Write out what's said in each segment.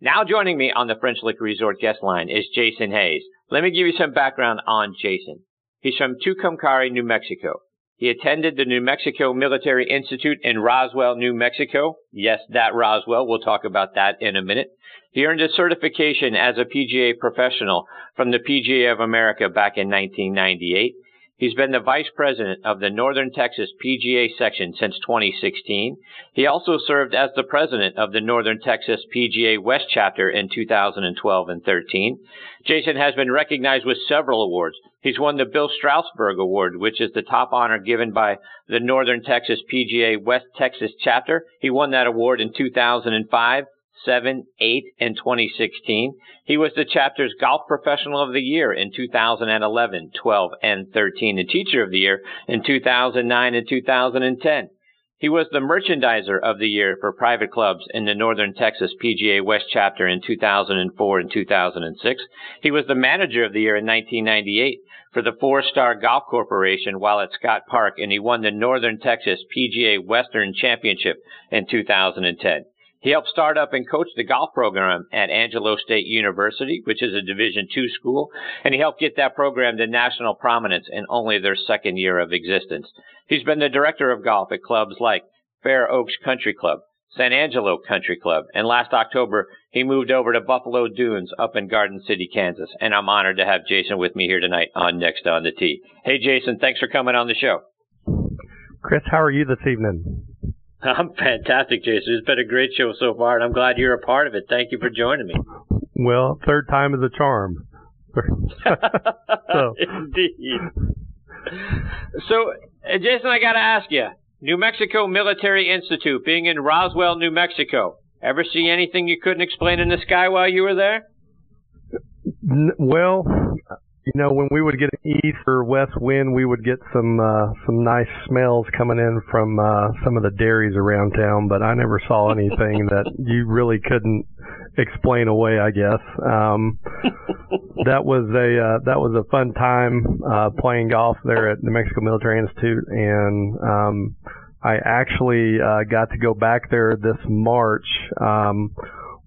Now joining me on the French Lick Resort guest line is Jason Hase. Let me give you some background on Jason. He's from Tucumcari, New Mexico. He attended the New Mexico Military Institute in Roswell, New Mexico. Yes, that Roswell. We'll talk about that in a minute. He earned his certification as a PGA professional from the PGA of America back in 1998. He's been the vice president of the Northern Texas PGA section since 2016. He also served as the president of the Northern Texas PGA West chapter in 2012 and 13. Jason has been recognized with several awards. He's won the Bill Strausberg Award, which is the top honor given by the Northern Texas PGA West Texas chapter. He won that award in 2005. 7, 8, and 2016. He was the chapter's Golf Professional of the Year in 2011, 12, and 13, and Teacher of the Year in 2009 and 2010. He was the Merchandiser of the Year for private clubs in the Northern Texas PGA West chapter in 2004 and 2006. He was the Manager of the Year in 1998 for the Four Star Golf Corporation while at Scott Park, and he won the Northern Texas PGA Western Championship in 2010. He helped start up and coach the golf program at Angelo State University, which is a Division II school, and he helped get that program to national prominence in only their second year of existence. He's been the director of golf at clubs like Fair Oaks Country Club, San Angelo Country Club, and last October he moved over to Buffalo Dunes up in Garden City, Kansas. And I'm honored to have Jason with me here tonight on Next on the Tee. Hey, Jason, thanks for coming on the show. Chris, how are you this evening? I'm fantastic, Jason. It's been a great show so far, and I'm glad you're a part of it. Thank you for joining me. Well, third time is a charm. so. Indeed. So, uh, Jason, I got to ask you New Mexico Military Institute, being in Roswell, New Mexico, ever see anything you couldn't explain in the sky while you were there? Well, you know, when we would get an east or west wind, we would get some uh, some nice smells coming in from uh, some of the dairies around town. But I never saw anything that you really couldn't explain away. I guess um, that was a uh, that was a fun time uh, playing golf there at New Mexico Military Institute, and um, I actually uh, got to go back there this March. Um,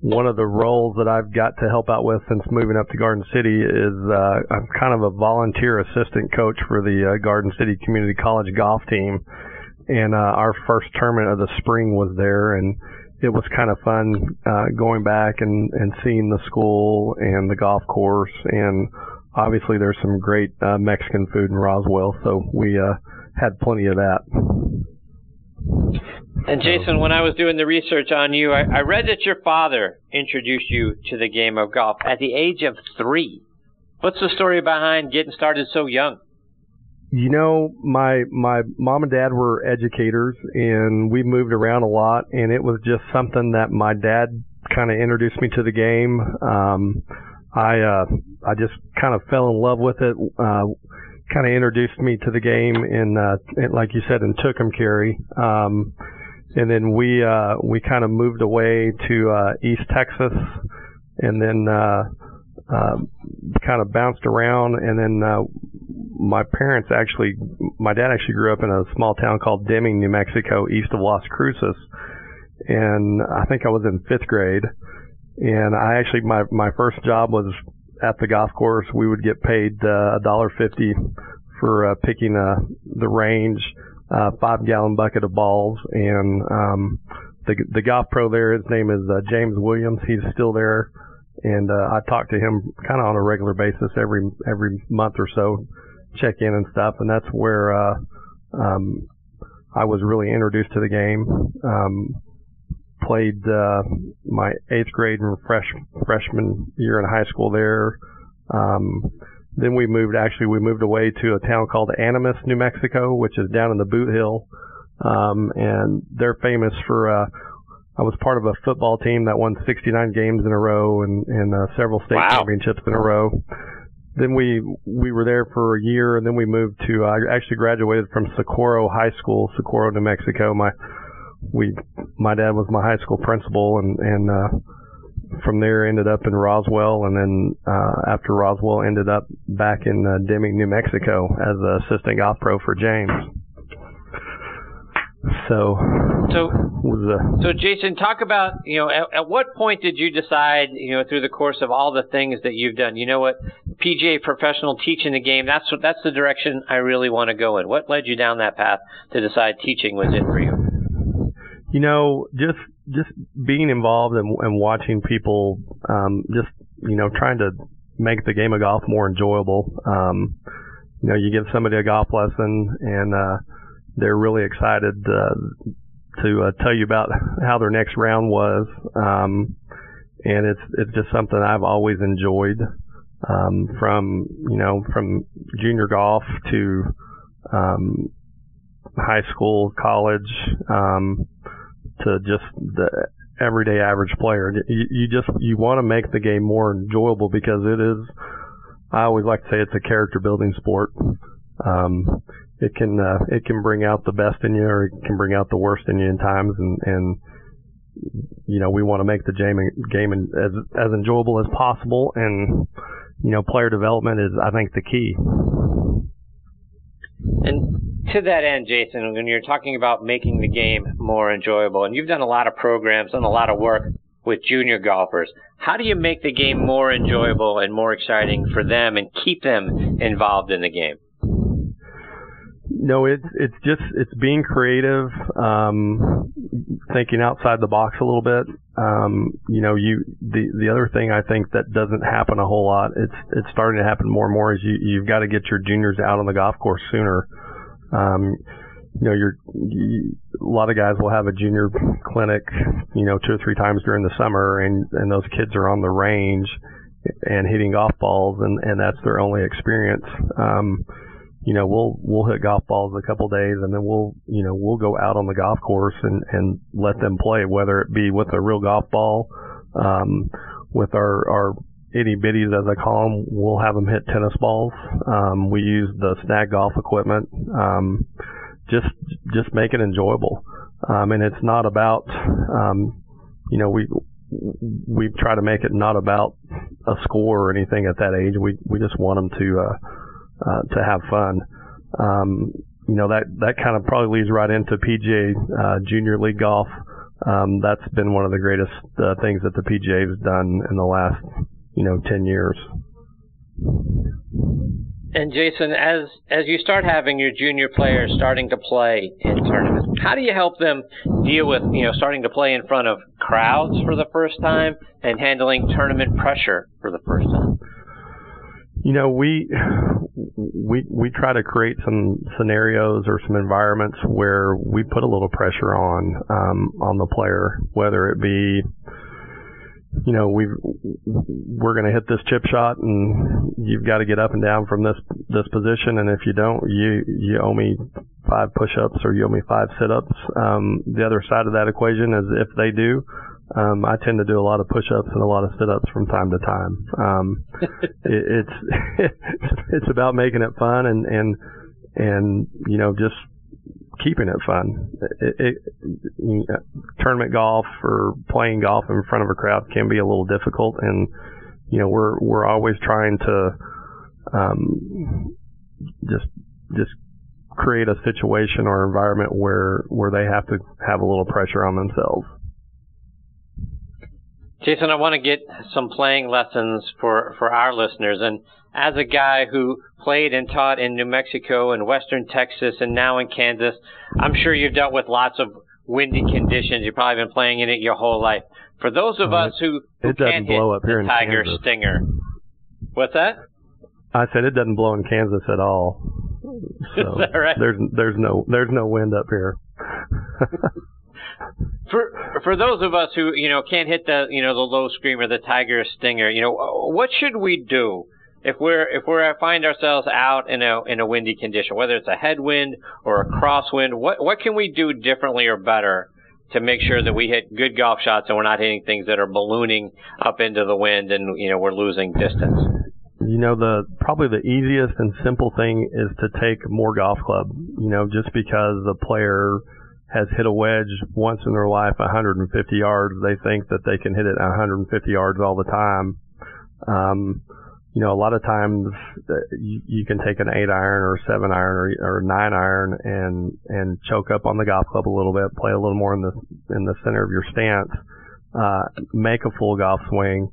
one of the roles that I've got to help out with since moving up to Garden City is uh, I'm kind of a volunteer assistant coach for the uh, Garden City Community College golf team, and uh, our first tournament of the spring was there, and it was kind of fun uh, going back and and seeing the school and the golf course, and obviously there's some great uh, Mexican food in Roswell, so we uh, had plenty of that. And Jason, when I was doing the research on you, I, I read that your father introduced you to the game of golf at the age of three. What's the story behind getting started so young? You know, my my mom and dad were educators, and we moved around a lot, and it was just something that my dad kind of introduced me to the game. Um, I uh, I just kind of fell in love with it. Uh, kind of introduced me to the game in, uh, like you said, in Tucumcari. Um, and then we uh, we kind of moved away to uh, East Texas, and then uh, uh, kind of bounced around, and then uh, my parents actually, my dad actually grew up in a small town called Deming, New Mexico, east of Las Cruces, and I think I was in fifth grade, and I actually my my first job was at the golf course. We would get paid uh, a dollar fifty for uh, picking uh, the range uh, five gallon bucket of balls. And um, the the golf pro there, his name is uh, James Williams. He's still there, and uh, I talk to him kind of on a regular basis every every month or so, check in and stuff. And that's where uh, um, I was really introduced to the game. Um, played uh, my eighth grade and fresh, freshman year in high school there. Um, then we moved, actually, we moved away to a town called Animas, New Mexico, which is down in the Bootheel. Um, and they're famous for, uh, I was part of a football team that won 69 games in a row and, and uh, several state wow. championships in a row. Then we we were there for a year, and then we moved to. I actually graduated from Socorro High School, Socorro, New Mexico. My we my dad was my high school principal, and and uh, from there ended up in Roswell, and then uh, after Roswell ended up back in uh, Deming, New Mexico, as an assistant golf pro for James. So, so, so Jason, talk about you know at, at, what point did you decide you know through the course of all the things that you've done, you know what PGA professional teaching the game that's what that's the direction I really want to go in. What led you down that path to decide teaching was it for you? You know, just just being involved and, and watching people, um, just you know, trying to make the game of golf more enjoyable. Um, you know, you give somebody a golf lesson and uh, they're really excited uh, to uh, tell you about how their next round was. Um, and it's it's just something I've always enjoyed. Um, from you know from junior golf to um, high school, college, um, to just the everyday average player. You, you just you want to make the game more enjoyable because it is. I always like to say it's a character building sport. Um, it can uh, it can bring out the best in you, or it can bring out the worst in you in times, and and you know we want to make the game game as as enjoyable as possible, and you know player development is I think the key. And to that end, Jason, when you're talking about making the game more enjoyable, and you've done a lot of programs, and a lot of work with junior golfers, how do you make the game more enjoyable and more exciting for them and keep them involved in the game? No, it's it's just it's being creative, um, thinking outside the box a little bit. Um, you know, you the the other thing I think that doesn't happen a whole lot. It's it's starting to happen more and more. Is you you've got to get your juniors out on the golf course sooner. Um, you know, you're you, a lot of guys will have a junior clinic, you know, two or three times during the summer, and and those kids are on the range and hitting golf balls, and and that's their only experience. Um, you know, we'll we'll hit golf balls a couple days, and then we'll you know we'll go out on the golf course and and let them play, whether it be with a real golf ball, um, with our our itty bitties as I call them. We'll have them hit tennis balls. Um, we use the snag golf equipment. Um, just just make it enjoyable. Um, and it's not about um, you know we we try to make it not about a score or anything at that age. We we just want them to uh, uh, to have fun. Um, you know that that kind of probably leads right into PGA uh, Junior League golf. Um, that's been one of the greatest uh, things that the PGA has done in the last you know ten years. And Jason, as as you start having your junior players starting to play in tournaments, how do you help them deal with you know starting to play in front of crowds for the first time and handling tournament pressure for the first time? You know, we we we try to create some scenarios or some environments where we put a little pressure on um, on the player, whether it be you know we we're going to hit this chip shot and you've got to get up and down from this this position and if you don't you you owe me five push-ups or you owe me five sit-ups um, the other side of that equation is if they do um, I tend to do a lot of push-ups and a lot of sit-ups from time to time. Um, it, it's it's about making it fun and and and you know just keeping it fun. It, it, tournament golf or playing golf in front of a crowd can be a little difficult, and you know we're we're always trying to um, just just create a situation or environment where where they have to have a little pressure on themselves. Jason, I want to get some playing lessons for, for our listeners. And as a guy who played and taught in New Mexico and Western Texas and now in Kansas, I'm sure you've dealt with lots of windy conditions. You've probably been playing in it your whole life. For those of us who, who can't blow hit the Tiger Kansas. Stinger, what's that? I said it doesn't blow in Kansas at all. So right? there's there's no there's no wind up here. for for those of us who you know can't hit the you know the low screamer, the tiger stinger, you know what should we do if we're if we find ourselves out in a in a windy condition, whether it's a headwind or a crosswind? What what can we do differently or better to make sure that we hit good golf shots and we're not hitting things that are ballooning up into the wind and you know we're losing distance? You know the probably the easiest and simple thing is to take more golf club. You know just because the player has hit a wedge once in their life 150 yards, they think that they can hit it 150 yards all the time. Um, you know, a lot of times uh, you, you can take an eight iron or seven iron or, or nine iron and and choke up on the golf club a little bit, play a little more in the in the center of your stance, uh, make a full golf swing,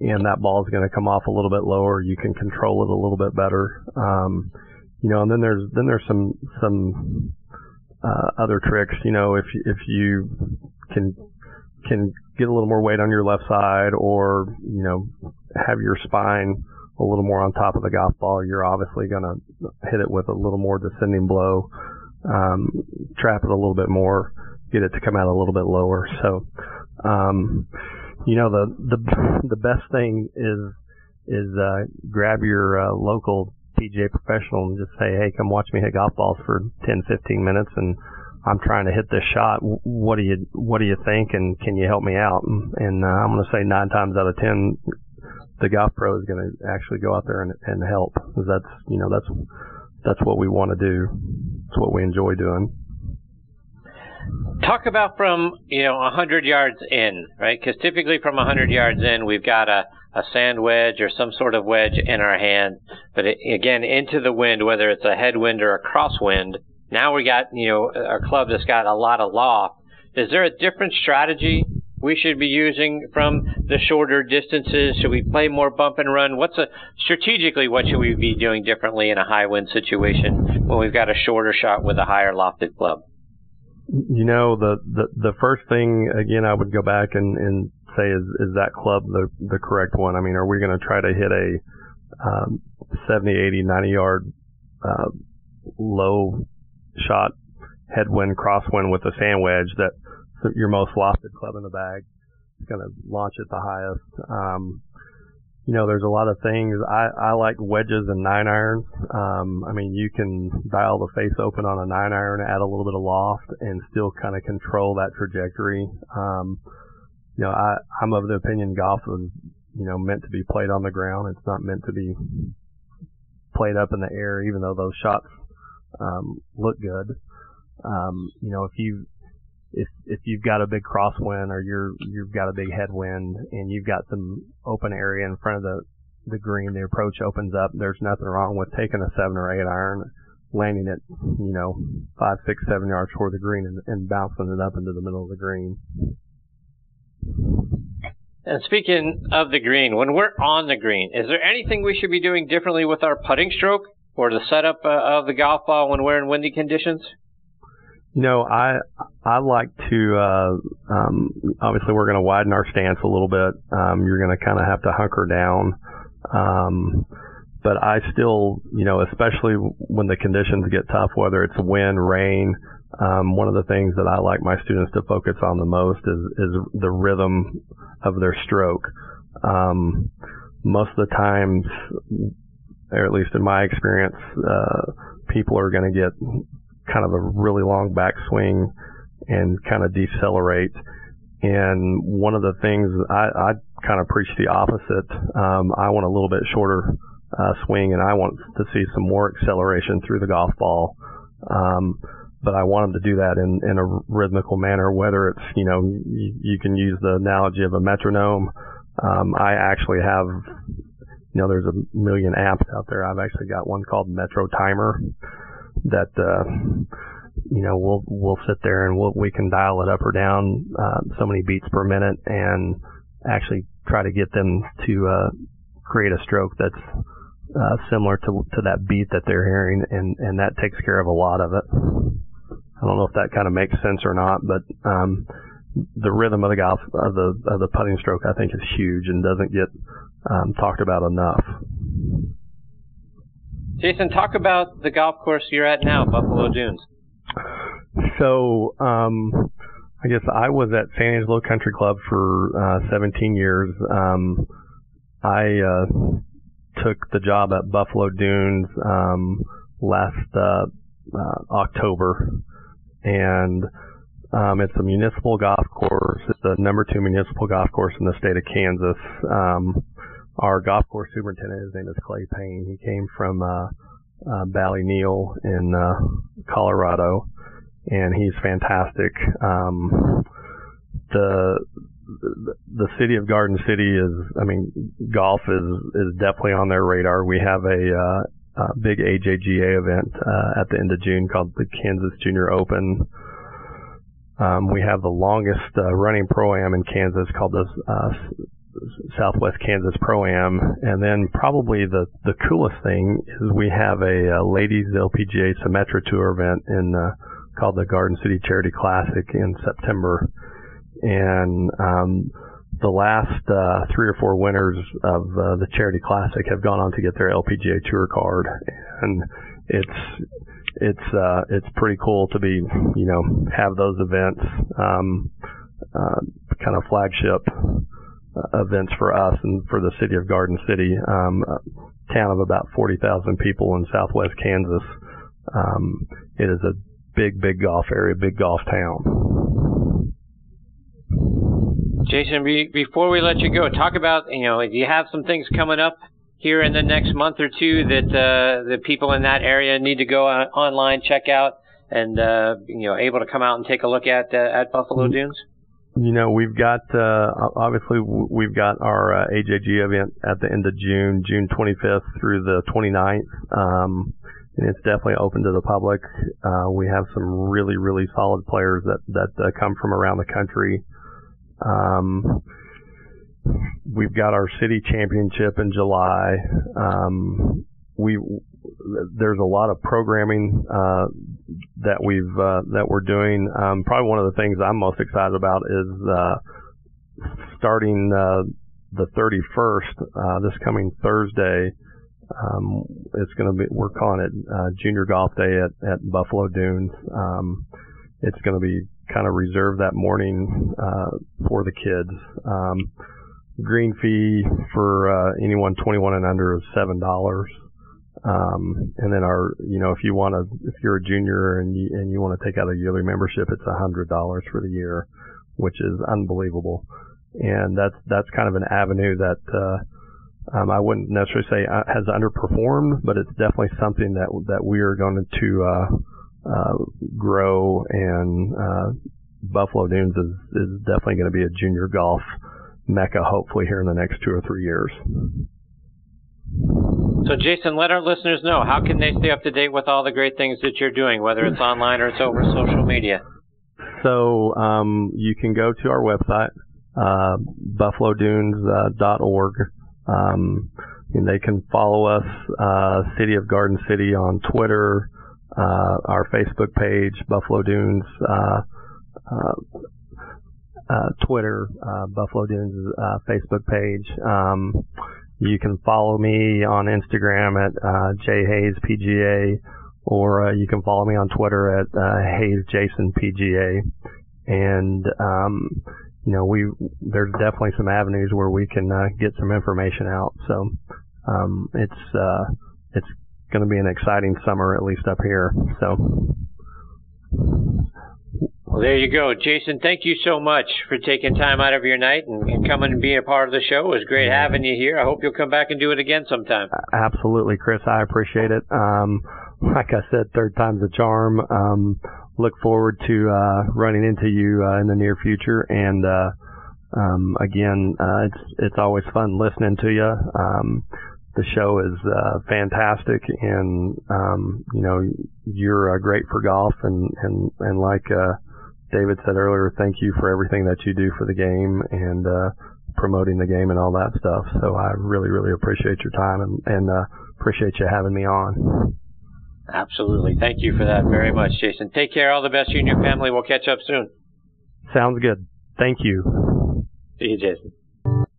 and that ball is going to come off a little bit lower. You can control it a little bit better. Um, you know, and then there's then there's some some uh, other tricks. You know, if if you can can get a little more weight on your left side, or you know, have your spine a little more on top of the golf ball, you're obviously going to hit it with a little more descending blow, um, trap it a little bit more, get it to come out a little bit lower. So, um, you know, the the the best thing is is uh, grab your uh, local PGA professional and just say, hey, come watch me hit golf balls for 10, 15 minutes, and I'm trying to hit this shot. What do you What do you think? And can you help me out? And, and uh, I'm going to say nine times out of ten, the golf pro is going to actually go out there and, and help. Because that's you know that's that's what we want to do. It's what we enjoy doing. Talk about from you know 100 yards in, right? Because typically from 100 yards in, we've got a a sand wedge or some sort of wedge in our hand. But it, again, into the wind, whether it's a headwind or a crosswind, now we got you know our club that's got a lot of loft. Is there a different strategy we should be using from the shorter distances? Should we play more bump and run? What's a strategically what should we be doing differently in a high wind situation when we've got a shorter shot with a higher lofted club? You know, the the, the first thing again, I would go back and, and say is is that club the the correct one? I mean, are we going to try to hit a um, 70, 80, 90 yard uh, low shot headwind crosswind with a sand wedge that your most lofted club in the bag. It's going to launch at the highest. Um, you know, there's a lot of things. I, I like wedges and nine irons. Um, I mean, you can dial the face open on a nine iron, add a little bit of loft, and still kind of control that trajectory. Um, you know, I, I'm of the opinion golf is, you know, meant to be played on the ground. It's not meant to be played up in the air, even though those shots um, look good. Um, you know, if you if if you've got a big crosswind or you're you've got a big headwind and you've got some open area in front of the the green, the approach opens up. There's nothing wrong with taking a seven or eight iron, landing it, you know, five, six, seven yards toward the green and, and bouncing it up into the middle of the green. And speaking of the green, when we're on the green, is there anything we should be doing differently with our putting stroke or the setup uh, of the golf ball when we're in windy conditions? Know, I I like to uh, um, obviously we're going to widen our stance a little bit. Um, you're going to kind of have to hunker down, um, but I still, you know, especially when the conditions get tough, whether it's wind, rain. Um, one of the things that I like my students to focus on the most is is the rhythm of their stroke. Um, most of the times, or at least in my experience, uh, people are going to get kind of a really long backswing and kind of decelerate. And one of the things I, I kind of preach the opposite. Um, I want a little bit shorter uh, swing, and I want to see some more acceleration through the golf ball. Um, but I want them to do that in, in a rhythmical manner. Whether it's you know you, you can use the analogy of a metronome. Um, I actually have you know there's a million apps out there. I've actually got one called Metro Timer that uh, you know we'll we'll sit there and we'll, we can dial it up or down uh, so many beats per minute and actually try to get them to uh, create a stroke that's uh, similar to to that beat that they're hearing, and and that takes care of a lot of it. I don't know if that kind of makes sense or not, but um, the rhythm of the golf of the of the putting stroke I think is huge and doesn't get um, talked about enough. Jason, talk about the golf course you're at now, Buffalo Dunes. So, um, I guess I was at San Angelo Country Club for uh, 17 years. Um, I uh, took the job at Buffalo Dunes um, last uh, uh, October, and um, it's a municipal golf course. It's the number two municipal golf course in the state of Kansas. Um, our golf course superintendent, his name is Clay Payne. He came from uh, uh, Ballyneal in uh, Colorado, and he's fantastic. Um, the the city of Garden City is, I mean, golf is is definitely on their radar. We have a, uh, a big AJGA event uh, at the end of June called the Kansas Junior Open. Um, we have the longest uh, running pro am in Kansas called the uh, Southwest Kansas Pro Am, and then probably the the coolest thing is we have a, a ladies LPGA Symetra Tour event in uh, called the Garden City Charity Classic in September, and um, the last uh, three or four winners of uh, the Charity Classic have gone on to get their LPGA Tour card, and it's it's uh, it's pretty cool to be you know have those events, um, uh, kind of flagship events for us and for the city of Garden City, um, a town of about 40,000 people in southwest Kansas. Um, it is a big, big golf area, big golf town. Jason, before we let you go, talk about you know you have some things coming up here in the next month or two that uh, the people in that area need to go on, online, check out, and uh, you know able to come out and take a look at uh, at Buffalo mm-hmm. Dunes? You know, we've got uh, obviously we've got our uh, AJG event at the end of June, June 25th through the 29th. Um, and it's definitely open to the public. Uh, we have some really, really solid players that that uh, come from around the country. Um, we've got our city championship in July. Um, we there's a lot of programming uh, that we've uh, that we're doing. Um, probably one of the things I'm most excited about is uh, starting uh, the 31st uh, this coming Thursday. Um, it's going to be we're calling it Junior Golf Day at, at Buffalo Dunes. Um, it's going to be kind of reserved that morning for the kids. Um, green fee for uh, anyone 21 and under is seven dollars. Um, and then our, you know, if you want to, if you're a junior and you, and you want to take out a yearly membership, it's a hundred dollars for the year, which is unbelievable. And that's, that's kind of an avenue that, uh, um, I wouldn't necessarily say uh, has underperformed, but it's definitely something that, that we are going to, uh, uh, grow and, uh, Buffalo Dunes is, is definitely going to be a junior golf mecca, hopefully here in the next two or three years. So, Jason, let our listeners know how can they stay up to date with all the great things that you're doing, whether it's online or it's over social media. So, um, you can go to our website, uh, buffalodunes.org. Uh, .org um, and they can follow us, uh, City of Garden City on Twitter, uh, our Facebook page, Buffalo Dunes, uh, uh, uh Twitter, Buffalo Dunes, Facebook page. Um, you can follow me on Instagram at uh, jhayespga, or uh, you can follow me on Twitter at uh, hayesjasonpga. And um, you know, we there's definitely some avenues where we can uh, get some information out. So um, it's uh, it's going to be an exciting summer, at least up here. So. Well, there you go. Jason, thank you so much for taking time out of your night and, and, coming and being a part of the show. It was great having you here. I hope you'll come back and do it again sometime. Absolutely, Chris. I appreciate it. Um, like I said, third time's a charm. Um, look forward to uh, running into you uh, in the near future. And uh, um, again, uh, it's it's always fun listening to you. Um, the show is uh, fantastic, and um, you know you're uh, great for golf, and and and like uh, David said earlier, thank you for everything that you do for the game and uh, promoting the game and all that stuff. So I really, really appreciate your time and, and uh, appreciate you having me on. Absolutely. Thank you for that very much, Jason. Take care. All the best you and your family. We'll catch up soon. Sounds good. Thank you. See you, Jason.